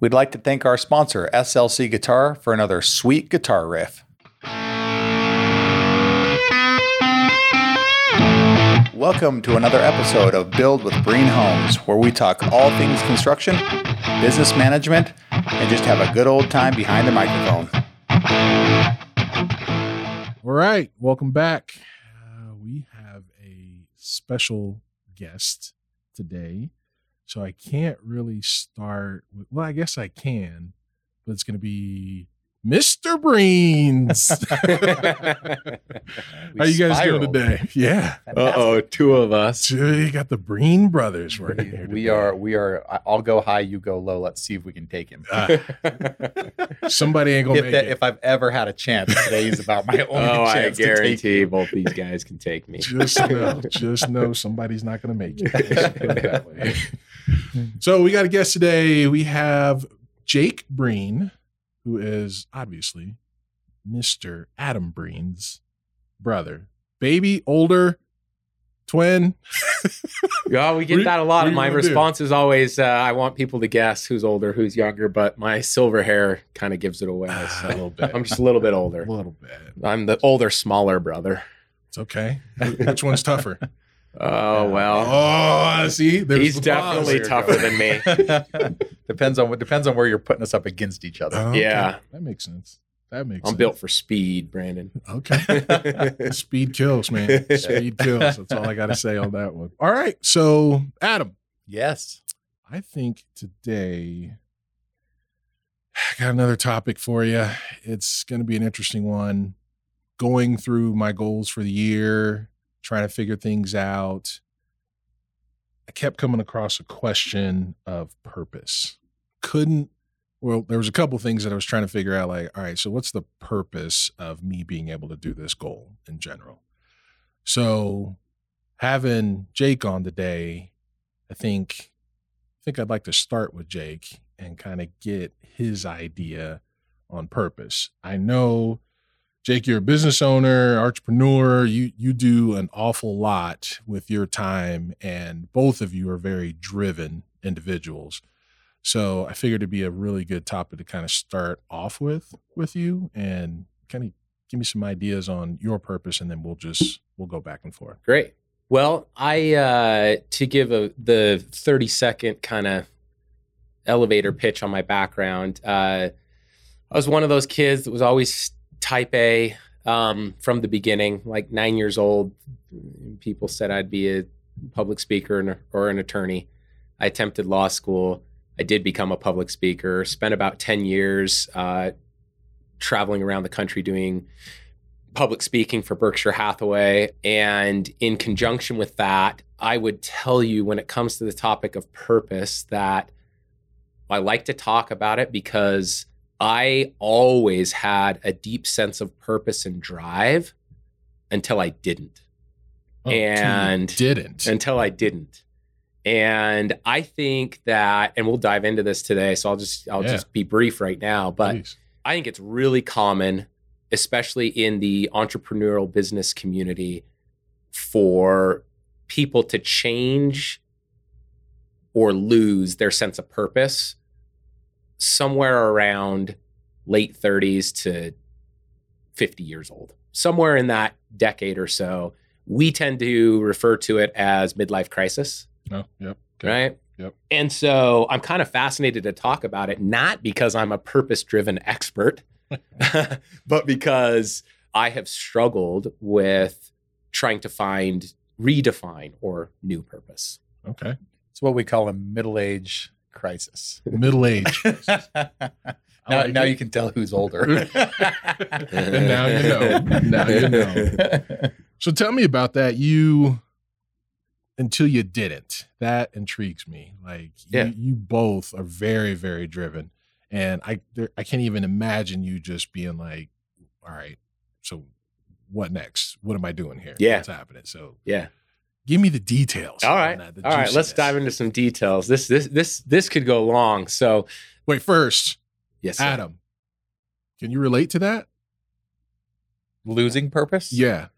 We'd like to thank our sponsor, SLC Guitar, for another sweet guitar riff. Welcome to another episode of Build with Breen Homes, where we talk all things construction, business management, and just have a good old time behind the microphone. All right, welcome back. Uh, we have a special guest today. So I can't really start with, well, I guess I can, but it's going to be Mr. Breens. How you guys doing today? Yeah. Uh oh, two of us. So you got the Breen brothers working here. We are, we are, I- I'll go high, you go low. Let's see if we can take him. Ah, somebody ain't gonna if, make that, it. if I've ever had a chance, today is about my only oh, I chance to take guarantee both these guys can take me. just know, just know somebody's not going to make it. It that way. so we got a guest today. We have Jake Breen, who is obviously Mr. Adam Breen's brother, baby, older, twin. Yeah, we get that a lot. you My wanna do? response is always, uh, I want people to guess who's older, who's younger, but my silver hair kind of gives it away. a little bit. I'm just a little bit older. a little bit. I'm the older, smaller brother. It's okay. Which one's tougher? Oh, well. Oh, see, there's He's definitely pause. tougher than me. depends on what depends on where you're putting us up against each other. Oh, okay. Yeah. that makes sense. That makes sense. I'm sense. built for speed, Brandon. Okay. Speed kills, man. Speed kills. That's all I got to say on that one. All right. So, Adam, yes. I think today I got another topic for you. It's going to be an interesting one. Going through my goals for the year, trying to figure things out. I kept coming across a question of purpose. Couldn't well, there was a couple things that I was trying to figure out like, all right, so what's the purpose of me being able to do this goal in general? So, having Jake on today, I think I think I'd like to start with Jake and kind of get his idea on purpose. I know Jake, you're a business owner, entrepreneur. You you do an awful lot with your time, and both of you are very driven individuals. So I figured it'd be a really good topic to kind of start off with with you and kind of give me some ideas on your purpose, and then we'll just we'll go back and forth. Great. Well, I uh, to give a the thirty second kind of elevator pitch on my background. Uh, I was one of those kids that was always type A um, from the beginning. Like nine years old, people said I'd be a public speaker or an attorney. I attempted law school. I did become a public speaker. Spent about ten years uh, traveling around the country doing public speaking for Berkshire Hathaway. And in conjunction with that, I would tell you when it comes to the topic of purpose that I like to talk about it because I always had a deep sense of purpose and drive until I didn't. Oh, And- didn't. Until I didn't. And I think that, and we'll dive into this today. So I'll just I'll Yeah. just be brief right now. But Please. I think it's really common, especially in the entrepreneurial business community, for people to change or lose their sense of purpose somewhere around late 30s to 50 years old. Somewhere in that decade or so, we tend to refer to it as midlife crisis No. Yep. Okay. right? Yep. And so I'm kind of fascinated to talk about it, not because I'm a purpose driven expert, but because I have struggled with trying to find, redefine, or new purpose. Okay. It's what we call a middle age crisis. Middle age. now, like now it. you can tell who's older. And now you know. Now you know. So tell me about that. You until you didn't. That intrigues me. Like Yeah. you, you both are very, very driven. And I there, I can't even imagine you just being like, all right, so what next? What am I doing here? Yeah. What's happening? So Yeah. Give me the details. All right, that, all right. Let's dive into some details. This this this this could go long. So Wait, first, yes, sir. Adam, can you relate to that? Losing purpose? Yeah.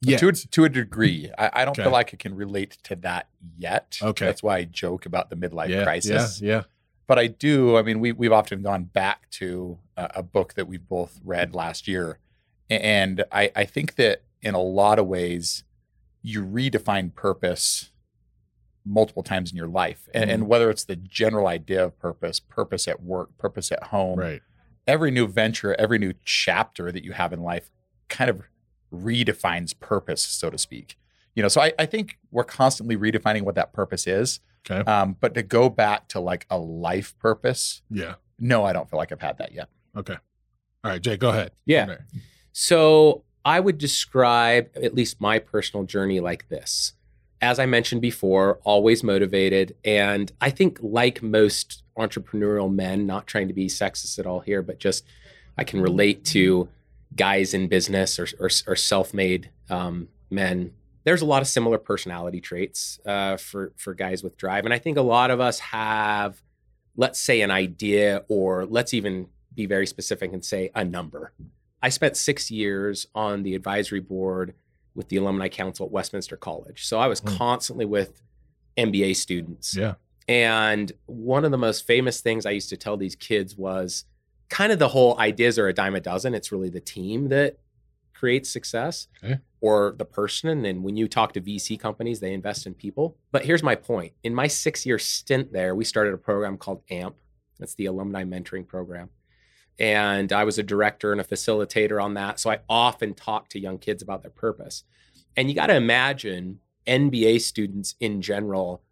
Yeah. To, a, to a degree. I, I don't Okay. feel like I can relate to that yet. Okay. That's why I joke about the midlife yeah, crisis. Yeah. Yeah. but I do. I mean, we we've often gone back to a, a book that we've both read last year, and I I think that in a lot of ways, you redefine purpose multiple times in your life, and, and whether it's the general idea of purpose, purpose at work, purpose at home, Right. every new venture, every new chapter that you have in life kind of redefines purpose, so to speak. You know, so I, I think we're constantly redefining what that purpose is. Okay. Um, but to go back to like a life purpose, Yeah. no, I don't feel like I've had that yet. Okay. All right, Jay, go ahead. Yeah. Okay. So I would describe at least my personal journey like this. As I mentioned before, always motivated. And I think, like most entrepreneurial men, not trying to be sexist at all here, but just I can relate to guys in business or, or, or self made um, men. There's a lot of similar personality traits uh, for, for guys with drive. And I think a lot of us have, let's say, an idea, or let's even be very specific and say a number. I spent six years on the advisory board with the Alumni Council at Westminster College. So I was Hmm. constantly with MBA students. Yeah. And one of the most famous things I used to tell these kids was kind of the whole ideas are a dime a dozen. It's really the team that creates success Okay. or the person. And then when you talk to VC companies, they invest in people. But here's my point. In my six year stint there, we started a program called AMP. That's the Alumni Mentoring Program. And I was a director and a facilitator on that. So I often talk to young kids about their purpose. And you got to imagine MBA students in general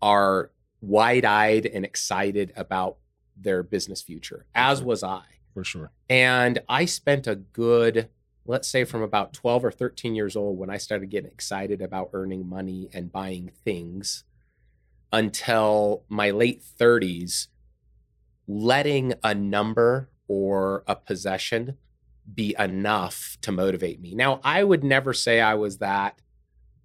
are wide eyed and excited about their business future, as Sure. was I. For sure. And I spent a good, let's say from about 12 or 13 years old when I started getting excited about earning money and buying things until my late 30s, letting a number or a possession be enough to motivate me. Now, I would never say I was that,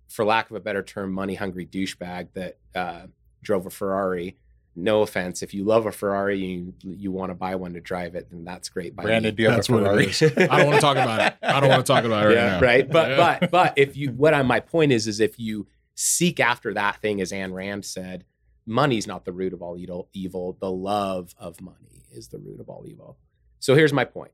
for lack of a better term, money hungry douchebag that uh, drove a Ferrari. No offense. If you love a Ferrari, you you want to buy one to drive it, then that's great. By Brandon, me. do you have That's a Ferrari? I don't want to talk about it. I don't want to talk about it right yeah, now. right. But Yeah. but but if you what I my point is is if you seek after that thing, as Ayn Rand said, money's not the root of all evil. Evil, the love of money is the root of all evil. So here's my point: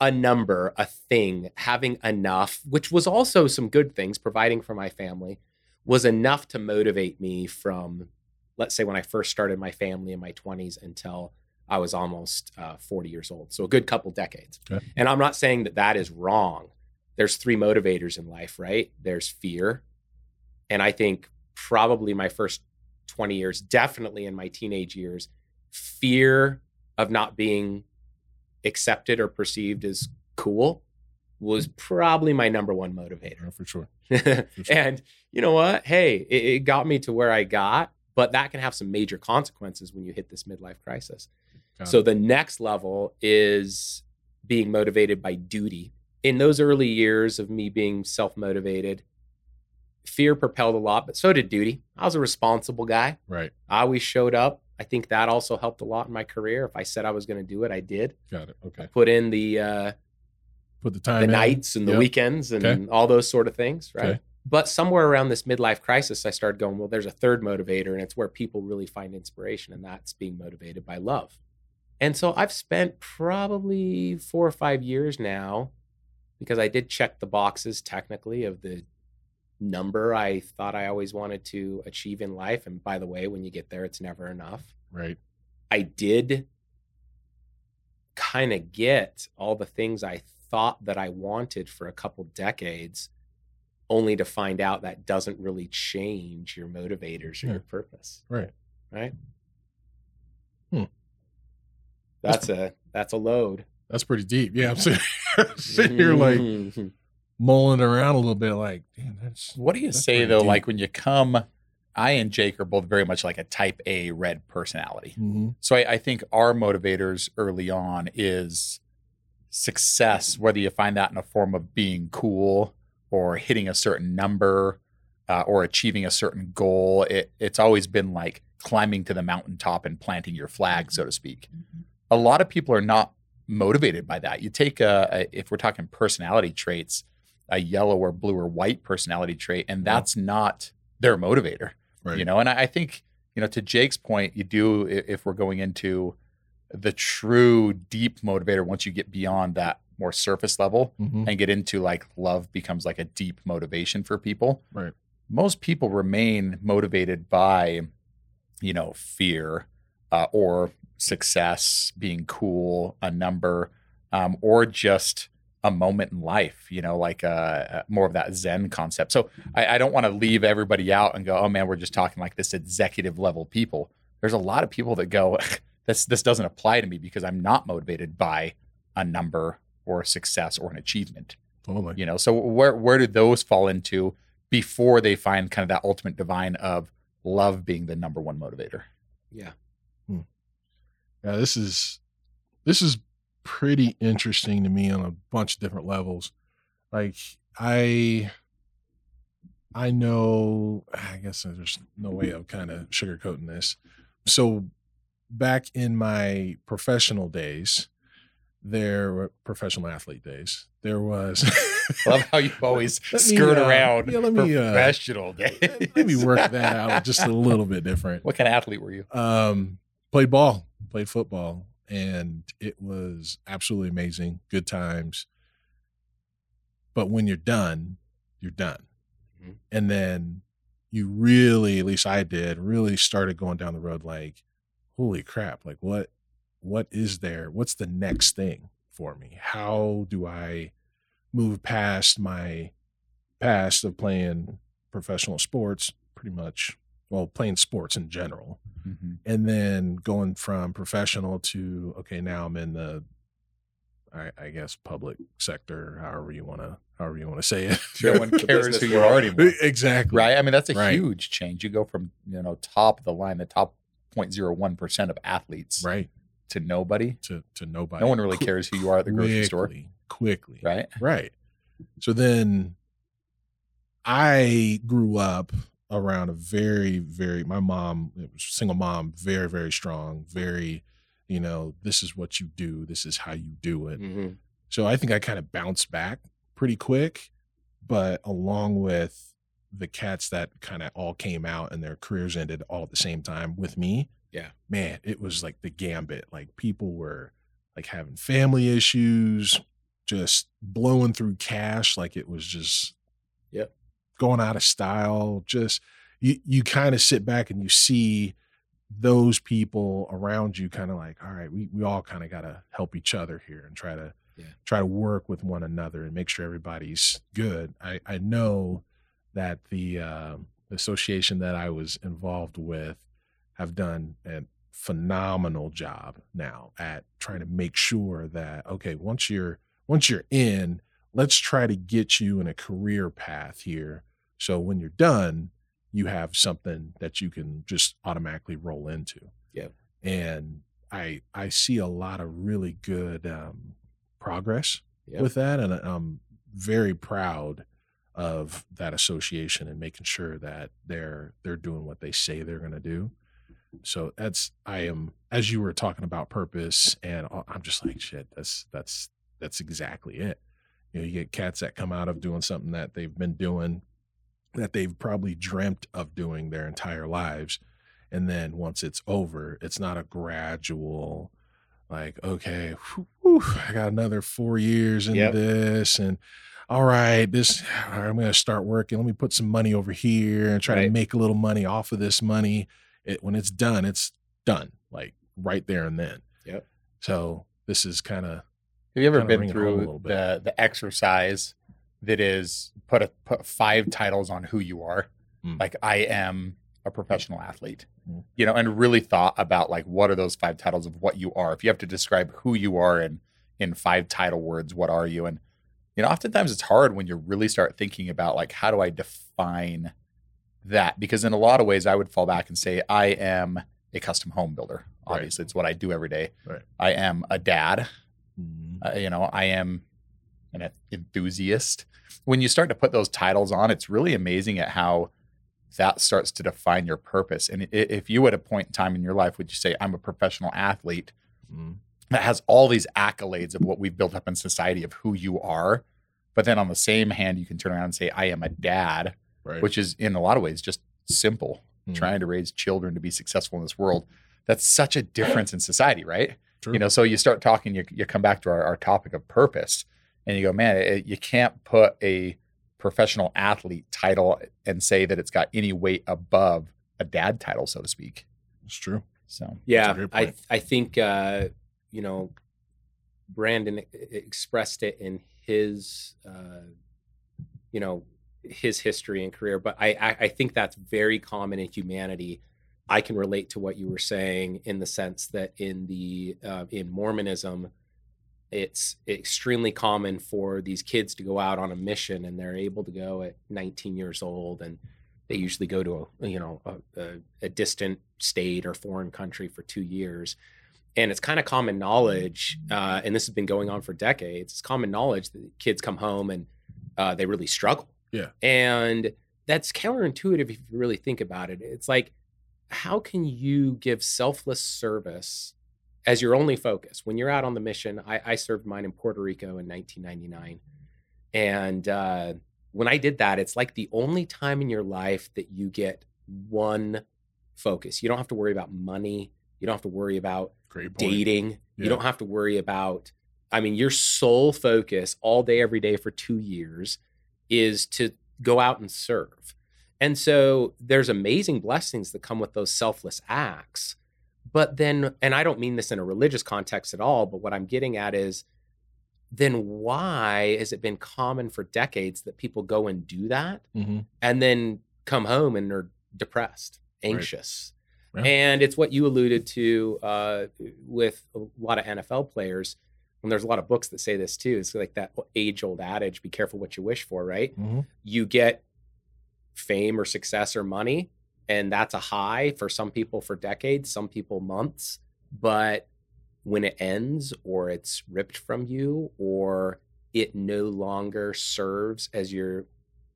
a number, a thing, having enough, which was also some good things, providing for my family, was enough to motivate me from, let's say, when I first started my family in my 20s until I was almost uh, 40 years old. So a good couple decades. Okay. And I'm not saying that that is wrong. There's three motivators in life, right? There's fear. And I think probably my first 20 years, definitely in my teenage years, fear of not being accepted or perceived as cool was mm. probably my number one motivator. Oh, yeah, For sure. and you know what? Hey, it, it got me to where I got, but that can have some major consequences when you hit this midlife crisis. Got so it. the next level is being motivated by duty. In those early years of me being self motivated, fear propelled a lot, but so did duty. I was a responsible guy. Right. I always showed up. I think that also helped a lot in my career. If I said I was going to do it, I did. Got it. Okay. Put in the uh, Put the time the in. nights and the weekends and Okay. all those sort of things, right? Okay. But somewhere around this midlife crisis, I started going, well, there's a third motivator, and it's where people really find inspiration, and that's being motivated by love. And so I've spent probably four or five years now, because I did check the boxes technically of the number I thought I always wanted to achieve in life. And by the way, when you get there, it's never enough. Right. I did kind of get all the things I thought that I wanted for a couple decades, only to find out that doesn't really change your motivators or Yeah. your purpose. Right. Right. Hmm. That's a that's a load. That's pretty deep. Yeah. I'm sitting, sitting here like Mhm. Mulling around a little bit, like, damn, that's What do you say though? deep. Like when you come, I and Jake are both very much like a type A red personality. Mhm. So I, I think our motivators early on is success, whether you find that in a form of being cool or hitting a certain number uh, or achieving a certain goal. It, it's always been like climbing to the mountaintop and planting your flag, so to speak. A lot of people are not motivated by that. You take a, a if we're talking personality traits, a yellow or blue or white personality trait, and that's not their motivator Right. you know and I, I think you know, to Jake's point, you do if we're going into the true deep motivator once you get beyond that more surface level Mhm. and get into like love becomes like a deep motivation for people. Right. Most people remain motivated by, you know, fear uh, or success, being cool, a number, um, or just a moment in life, you know, like uh, uh, more of that Zen concept. So I, I don't want to leave everybody out and go, oh man, we're just talking like this executive level people. There's a lot of people that go, this this doesn't apply to me because I'm not motivated by a number or a success or an achievement. Totally. You know, so where where do those fall into before they find kind of that ultimate divine of love being the number one motivator? Yeah. Yeah, this is this is pretty interesting to me on a bunch of different levels. Like I I know I guess there's no way of kind of sugarcoating this. So back in my professional days, there were professional athlete days. There was love how you always Let me, skirt uh, around yeah, let me, uh, professional days. let me work that out just a little bit different. What kind of athlete were you? Um, played ball, played football, and it was absolutely amazing. Good times. But when you're done, you're done. Mhm. And then you really, at least I did, really started going down the road like, holy crap, like what what is there? What's the next thing for me? How do I move past my past of playing professional sports, pretty much, well, playing sports in general, mm-hmm. and then going from professional to okay, now I'm in the, I, I guess, public sector, however you want to, however you want to say it. No one cares who you are anymore. exactly. Right. I mean, that's a Right. huge change. You go from, you know, top of the line, the top 0.01% of athletes Right. to nobody. To to nobody. No one really Qu- cares who you are at the grocery store. quickly, Quickly. Right. Right. So then I grew up around a very, very, my mom, it was a single mom, very, very strong, very, you know, this is what you do, this is how you do it. Mhm. So I think I kind of bounced back pretty quick, but along with the cats that kind of all came out and their careers ended all at the same time with me. Yeah. Man, it was like the gambit. Like people were like having family issues, just blowing through cash like it was just Yep. Going out of style. Just you you kind of sit back and you see those people around you kind of like, all right, we we all kind of got to help each other here and try to Yeah. try to work with one another and make sure everybody's good. I I know that the uh, association that I was involved with have done a phenomenal job now at trying to make sure that okay, once you're once you're in, let's try to get you in a career path here. So when you're done, you have something that you can just automatically roll into. Yep. And I I see a lot of really good um, progress with that, and I'm very proud of that association and making sure that they're they're doing what they say they're going to do. So that's I am as you were talking about purpose, and I'm just like shit. That's that's that's exactly it. You know, you get cats that come out of doing something that they've been doing, that they've probably dreamt of doing their entire lives, and then once it's over, it's not a gradual, like okay, whew, I got another four years in Yep. this, and all right, this all right, I'm going to start working. Let me put some money over here and try to make a little money off of this money. It, when it's done, it's done, like right there and then. Yep. So this is kind of Have you ever been bring it home a through the the exercise that is put a put five titles on who you are? Mm. Like I am a professional athlete. Mm. You know, and really thought about like what are those five titles of what you are? If you have to describe who you are in in five title words, what are you? And you know, oftentimes it's hard when you really start thinking about like how do I define that? Because in a lot of ways I would fall back and say I am a custom home builder. Right. Obviously, it's what I do every day. Right. I am a dad mm, uh, you know i am an enthusiast when you start to put those titles on it's really amazing at how that starts to define your purpose and if you at a point in time in your life would you say i'm a professional athlete mm, that has all these accolades of what we've built up in society of who you are but then on the same hand you can turn around and say i am a dad right. which is in a lot of ways just simple Mhm. trying to raise children to be successful in this world. That's such a difference in society, right? True. You know, so you start talking, you, you come back to our, our topic of purpose, and you go, man, it, you can't put a professional athlete title and say that it's got any weight above a dad title, so to speak. it's true. So Yeah, I. I think uh, you know Brandon expressed it in his uh, you know his history and career, but I, I I think that's very common in humanity. I can relate to what you were saying in the sense that in the uh, in Mormonism, it's extremely common for these kids to go out on a mission, and they're able to go at 19 years old, and they usually go to a you know a, a, a distant state or foreign country for two years. And it's kind of common knowledge uh, and this has been going on for decades it's common knowledge that kids come home and uh, they really struggle. Yeah. and that's counterintuitive if you really think about it. It's like how can you give selfless service as your only focus when you're out on the mission i, I served mine in puerto rico in 1999 and uh, when I did that, it's like the only time in your life that you get one focus. You don't have to worry about money. You don't have to worry about dating. Yeah. You don't have to worry about, I mean, your sole focus all day, every day for two years is to go out and serve. And so there's amazing blessings that come with those selfless acts. But then, and I don't mean this in a religious context at all, but what I'm getting at is then why has it been common for decades that people go and do that Mhm. and then come home and are depressed, Right. anxious? Yeah. And it's what you alluded to uh, with a lot of NFL players. And there's a lot of books that say this too. It's like that age old adage be careful what you wish for, right? Mhm. You get fame or success or money, and that's a high for some people for decades, some people months. But when it ends or it's ripped from you or it no longer serves as your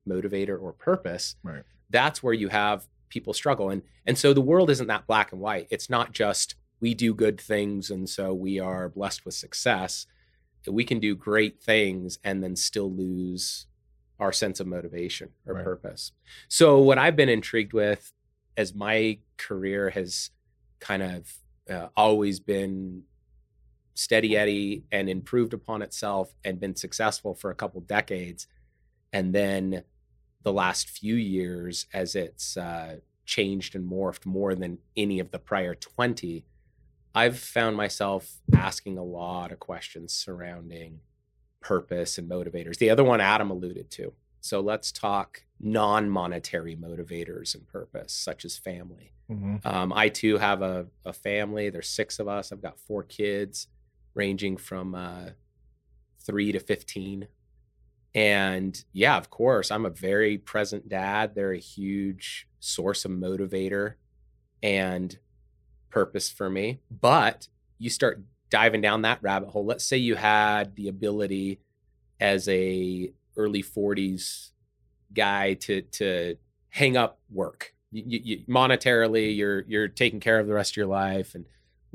motivator or purpose, Right. that's where you have people struggle. And and so the world isn't that black and white. It's not just we do good things and so we are blessed with success. We can do great things and then still lose our sense of motivation or Right. purpose. So what I've been intrigued with as my career has kind of uh, always been steady eddy and improved upon itself and been successful for a couple decades and then the last few years as it's uh, changed and morphed more than any of the prior 20 i've found myself asking a lot of questions surrounding purpose and motivators. The other one adam alluded to. So let's talk non-monetary motivators and purpose such as family Mhm. um, I too have a, a family. There's six of us. I've got four kids, ranging from uh, three to 15. And yeah, of course, I'm a very present dad. They're a huge source of motivator and purpose for me. But you start diving down that rabbit hole. Let's say you had the ability as a early 40s guy to to hang up work. You, you, monetarily you're you're taking care of the rest of your life. And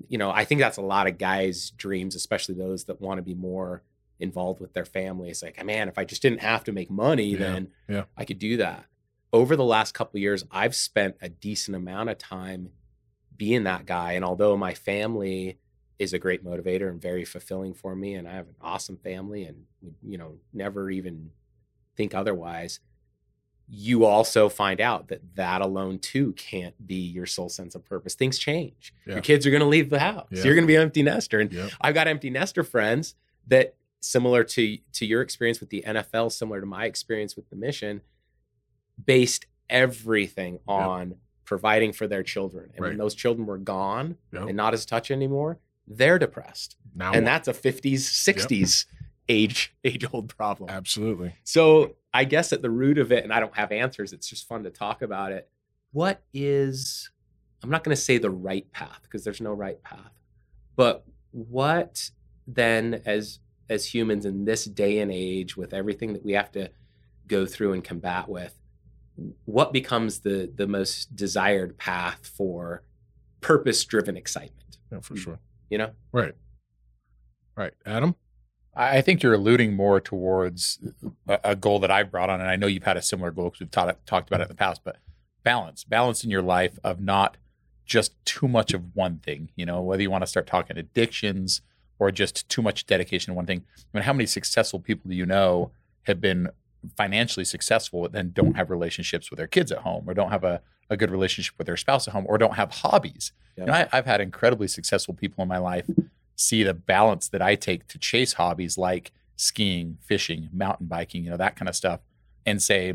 you know i think that's a lot of guys dreams especially those that want to be more involved with their family. It's like man if i just didn't have to make money Yeah, then yeah. i could do that. Over the last couple of years i've spent a decent amount of time being that guy. And although my family is a great motivator and very fulfilling for me and i have an awesome family and you know never even think otherwise you also find out that that alone too can't be your sole sense of purpose. Things change. Yeah. Your kids are going to leave the house. Yeah. You're going to be an empty nester. And Yep. I've got empty nester friends that similar to to your experience with the NFL, similar to my experience with the mission, based everything on providing for their children. And when those children were gone Yep. and not as touch anymore, they're depressed. Now and what? that's a 50s, 60s age age old problem. absolutely So I guess at the root of it, and I don't have answers, it's just fun to talk about it. What is, I'm not going to say the right path because there's no right path, but what then as as humans in this day and age with everything that we have to go through and combat with what becomes the the most desired path for purpose driven excitement yeah, for mm. sure. you know Right. Right. Adam? I think you're alluding more towards a, a goal that I brought on, and I know you've had a similar goal because we've taught, talked about it in the past. But balance, balance in your life of not just too much of one thing, you know, whether you want to start talking addictions or just too much dedication to one thing. I mean, how many successful people do you know have been financially successful but then don't mm. have relationships with their kids at home or don't have a, a good relationship with their spouse at home or don't have hobbies? Yeah. You know, I, I've had incredibly successful people in my life see the balance that I take to chase hobbies like skiing, fishing, mountain biking, you know, that kind of stuff, and say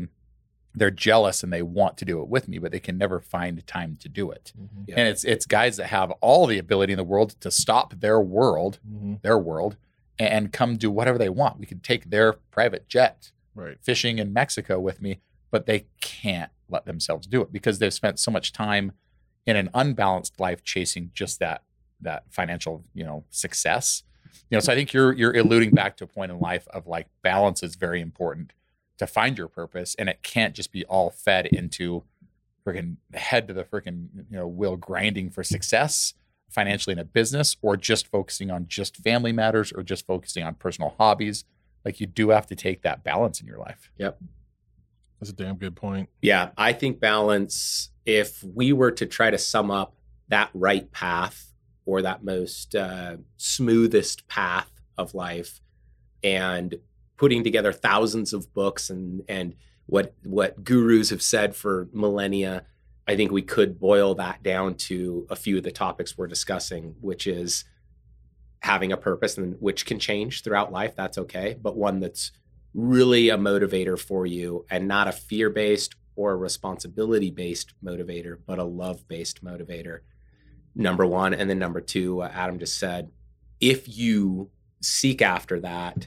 they're jealous and they want to do it with me, but they can never find time to do it. Mhm. Yeah. And it's it's guys that have all the ability in the world to stop their world, Mhm. their world, and, and come do whatever they want. We could take their private jet Right. fishing in Mexico with me, but they can't let themselves do it because they've spent so much time in an unbalanced life chasing just that that financial, you know, success. You know, so I think you're you're alluding back to a point in life of like balance is very important to find your purpose and it can't just be all fed into freaking head to the freaking you know wheel grinding for success financially in a business or just focusing on just family matters or just focusing on personal hobbies like you do have to take that balance in your life Yep. That's a damn good point. Yeah, I think balance, if we were to try to sum up that right path or that most uh, smoothest path of life and putting together thousands of books and, and what, what gurus have said for millennia, I think we could boil that down to a few of the topics we're discussing, which is having a purpose and which can change throughout life. That's okay. But one that's really a motivator for you and not a fear based or a responsibility based motivator, but a love based motivator. Number one. And then number two, uh, Adam just said, if you seek after that,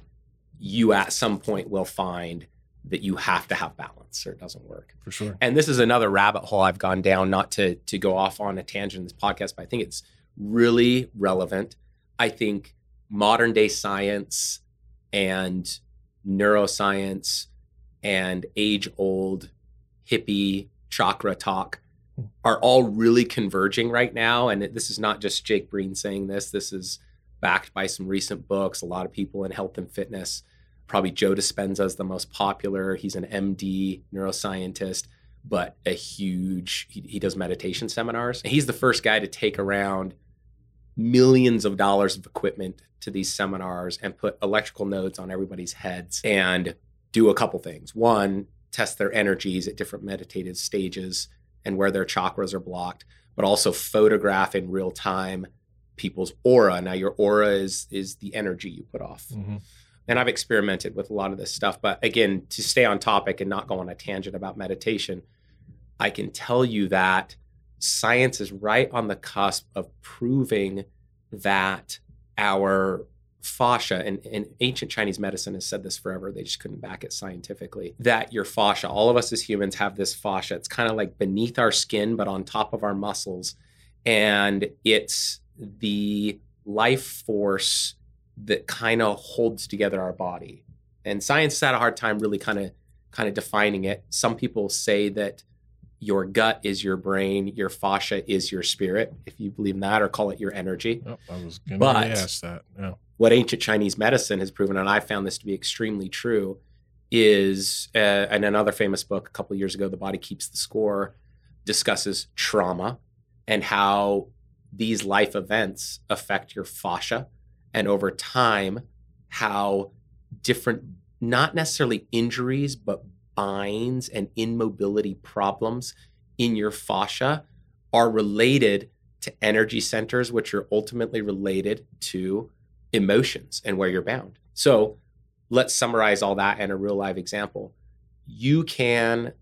you at some point will find that you have to have balance or it doesn't work. For sure. And this is another rabbit hole I've gone down, not to to go off on a tangent in this podcast, but I think it's really relevant. I think modern day science and neuroscience and age old hippie chakra talk are all really converging right now. And this is not just Jake Breen saying this, this is backed by some recent books, a lot of people in health and fitness. Probably Joe Dispenza is the most popular. He's an MD neuroscientist, but a huge, he, he does meditation seminars. He's the first guy to take around millions of dollars of equipment to these seminars and put electrical nodes on everybody's heads and do a couple things. One, test their energies at different meditative stages and where their chakras are blocked, but also photograph in real time people's aura. Now your aura is is the energy you put off. Mhm. And I've experimented with a lot of this stuff, but again, to stay on topic and not go on a tangent about meditation, I can tell you that science is right on the cusp of proving that our fascia and, and ancient chinese medicine has said this forever they just couldn't back it scientifically that your fascia all of us as humans have this fascia. It's kind of like beneath our skin but on top of our muscles. And it's the life force that kind of holds together our body. And science has had a hard time really kind of kind of defining it. Some people say that your gut is your brain your fascia is your spirit if you believe in that or call it your energy Oh, I was going to ask that. Yeah. what ancient Chinese medicine has proven, and I found this to be extremely true, is uh, and another famous book a couple of years ago, "The Body Keeps the Score," discusses trauma and how these life events affect your fascia, and over time, how different, not necessarily injuries, but binds and immobility problems in your fascia are related to energy centers, which are ultimately related to emotions and where you're bound. So let's summarize all that in a real live example. You can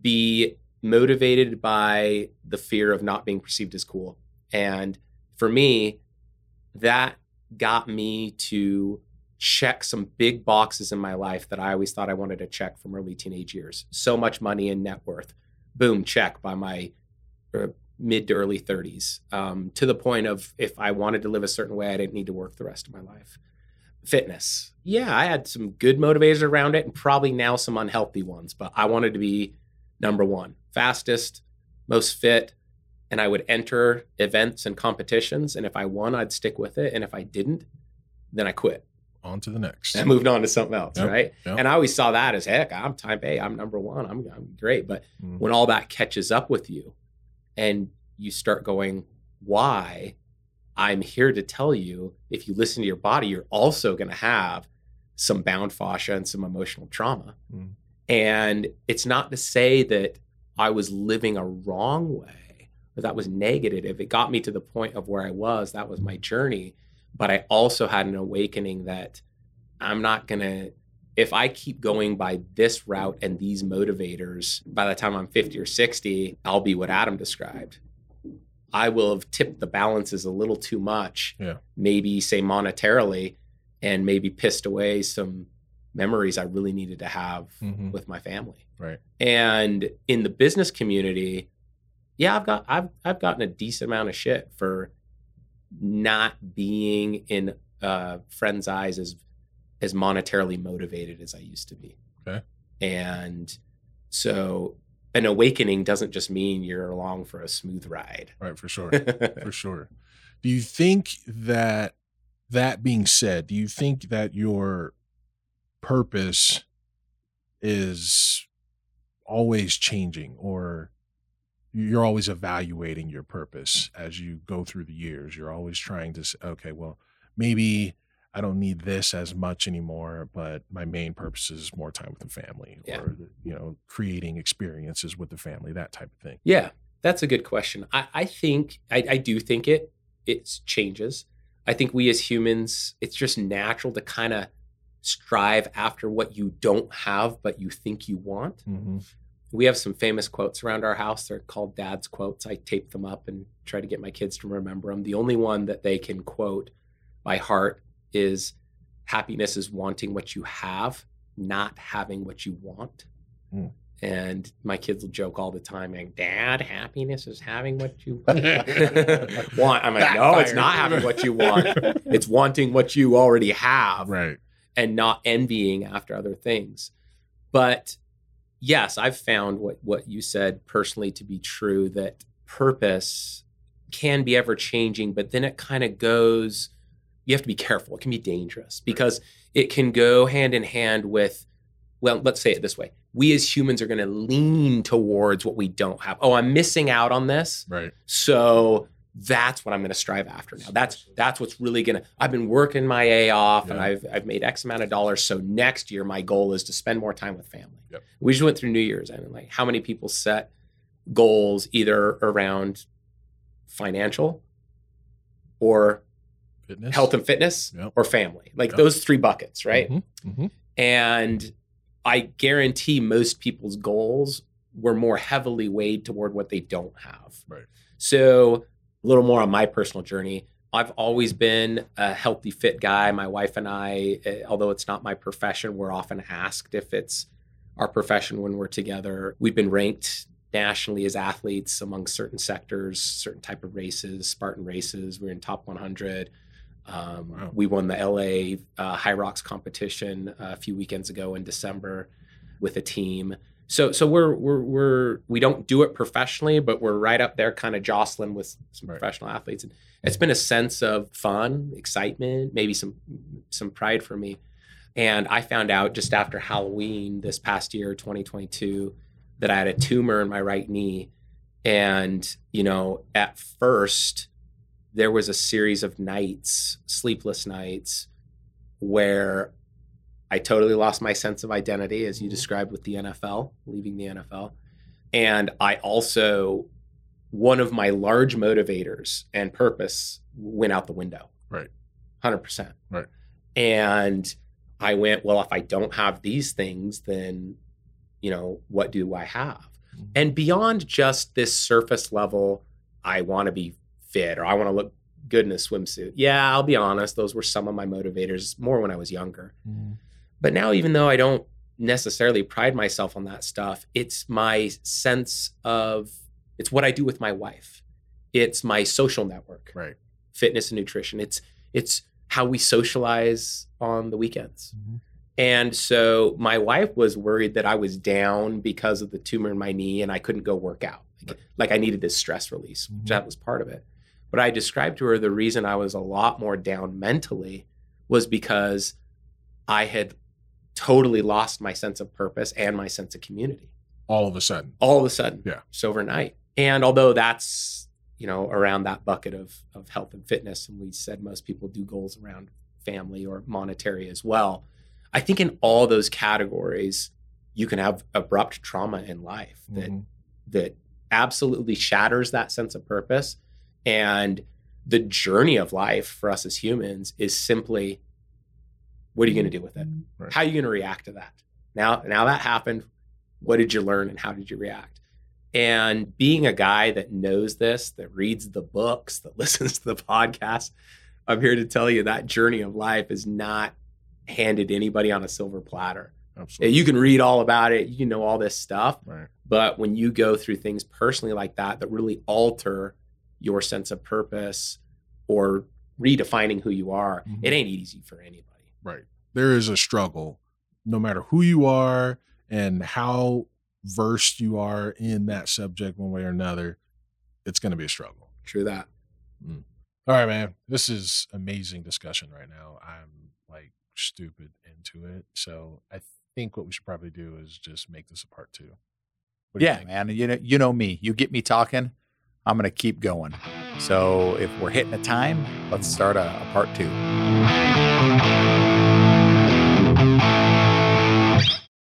be motivated by the fear of not being perceived as cool. And for me, that got me to check some big boxes in my life that I always thought I wanted to check from early teenage years. So much money and net worth. Boom, check by my uh, mid to early 30s um, to the point of if I wanted to live a certain way, I didn't need to work the rest of my life. Fitness. Yeah, I had some good motivators around it and probably now some unhealthy ones, but I wanted to be number one, fastest, most fit. And I would enter events and competitions. And if I won, I'd stick with it. And if I didn't, then I quit. On to the next. and moved on to something else, Yep, right? yep. And I always saw that as heck, I'm type A, I'm number one, I'm, I'm great. But Mhm. when all that catches up with you and you start going, why? I'm here to tell you if you listen to your body, you're also going to have some bound fascia and some emotional trauma. Mm. And it's not to say that I was living a wrong way or that was negative. It got me to the point of where I was. That was my journey. But I also had an awakening that I'm not going to, if I keep going by this route and these motivators, by the time I'm 50 or 60, I'll be what Adam described. I will have tipped the balances a little too much, Yeah. maybe say monetarily, and maybe pissed away some memories I really needed to have Mhm. with my family. Right. And in the business community, yeah, I've got I've I've gotten a decent amount of shit for not being in uh, friends' eyes as as monetarily motivated as I used to be. Okay. And so an awakening doesn't just mean you're along for a smooth ride. Right, for sure. for sure. Do you think that that being said, do you think that your purpose is always changing or you're always evaluating your purpose as you go through the years? You're always trying to say, okay, well, maybe I don't need this as much anymore, but my main purpose is more time with the family Yeah. or, you know, creating experiences with the family, that type of thing. Yeah, that's a good question. I, I think I, I do think it it changes. I think we as humans, it's just natural to kind of strive after what you don't have but you think you want. Mm-hmm. We have some famous quotes around our house. They're called dad's quotes. I tape them up and try to get my kids to remember them. The only one that they can quote by heart is happiness is wanting what you have, not having what you want. Hmm. And my kids will joke all the time, like, Dad, happiness is having what you want. I'm like, no, it's not having what you want. It's wanting what you already have Right. and not envying after other things. But yes, I've found what what you said personally to be true that purpose can be ever changing, but then it kind of goes you have to be careful. It can be dangerous because it can go hand in hand with well, let's say it this way. We as humans are going to lean towards what we don't have. Oh, I'm missing out on this. Right. So that's what I'm going to strive after now. That's that's what's really going to. I've been working my A off, and I've I've made X amount of dollars. So next year, my goal is to spend more time with family. Yep. We just went through New Year's, and like, how many people set goals either around financial or Fitness. health and fitness Yep. or family? Like Yep. those three buckets, right? Mhm, mhm. And I guarantee most people's goals were more heavily weighed toward what they don't have. Right. So, a little more on my personal journey. I've always been a healthy, fit guy. My wife and I, eh, although it's not my profession, we're often asked if it's our profession when we're together. We've been ranked nationally as athletes among certain sectors, certain type of races, Spartan races. We're in top 100. Um, Wow. We won the LA uh, Hyrox competition uh, a few weekends ago in December with a team. So, so we're we're we're we don't do it professionally, but we're right up there, kind of jostling with some Right. professional athletes. And it's been a sense of fun, excitement, maybe some some pride for me. And I found out just after Halloween this past year, 2022, that I had a tumor in my right knee. And, you know, at first, there was a series of nights, sleepless nights, where I totally lost my sense of identity, as you described with the NFL, leaving the NFL. And I also, one of my large motivators and purpose went out the window. Right. 100%. Right. And I went, well, if I don't have these things, then, you know, what do I have? Mhm. And beyond just this surface level, I want to be fit or I want to look good in a swimsuit. Yeah, I'll be honest, those were some of my motivators more when I was younger. Mhm. But now, even though I don't necessarily pride myself on that stuff, it's my sense of it's what I do with my wife. It's my social network, Right. fitness and nutrition. It's it's how we socialize on the weekends. Mhm. And so my wife was worried that I was down because of the tumor in my knee and I couldn't go work out. Like, like I needed this stress release. Mhm. That was part of it. But I described to her the reason I was a lot more down mentally was because I had totally lost my sense of purpose and my sense of community All of a sudden. all of a sudden. Yeah. Just overnight. And although that's, you know, around that bucket of of health and fitness, and we said most people do goals around family or monetary as well. I think in all those categories, you can have abrupt trauma in life that Mhm. that absolutely shatters that sense of purpose. And the journey of life for us as humans is simply what are you going to do with it? Right. How are you going to react to that? Now, now that happened, what did you learn and how did you react? And being a guy that knows this, that reads the books, that listens to the podcast, I'm here to tell you that journey of life is not handed anybody on a silver platter. Absolutely. You can read all about it, you can know all this stuff, right. but when you go through things personally like that that really alter your sense of purpose or redefining who you are, Mhm. it ain't easy for anybody. Right. There is a struggle, no matter who you are and how versed you are in that subject, one way or another. It's going to be a struggle. True that. Mm. All right, man. This is amazing discussion right now. I'm like stupid into it. So I think what we should probably do is just make this a part two. You Yeah, think? man. You know, you know me. You get me talking, I'm gonna keep going. So if we're hitting a time, let's start a, a part two. Música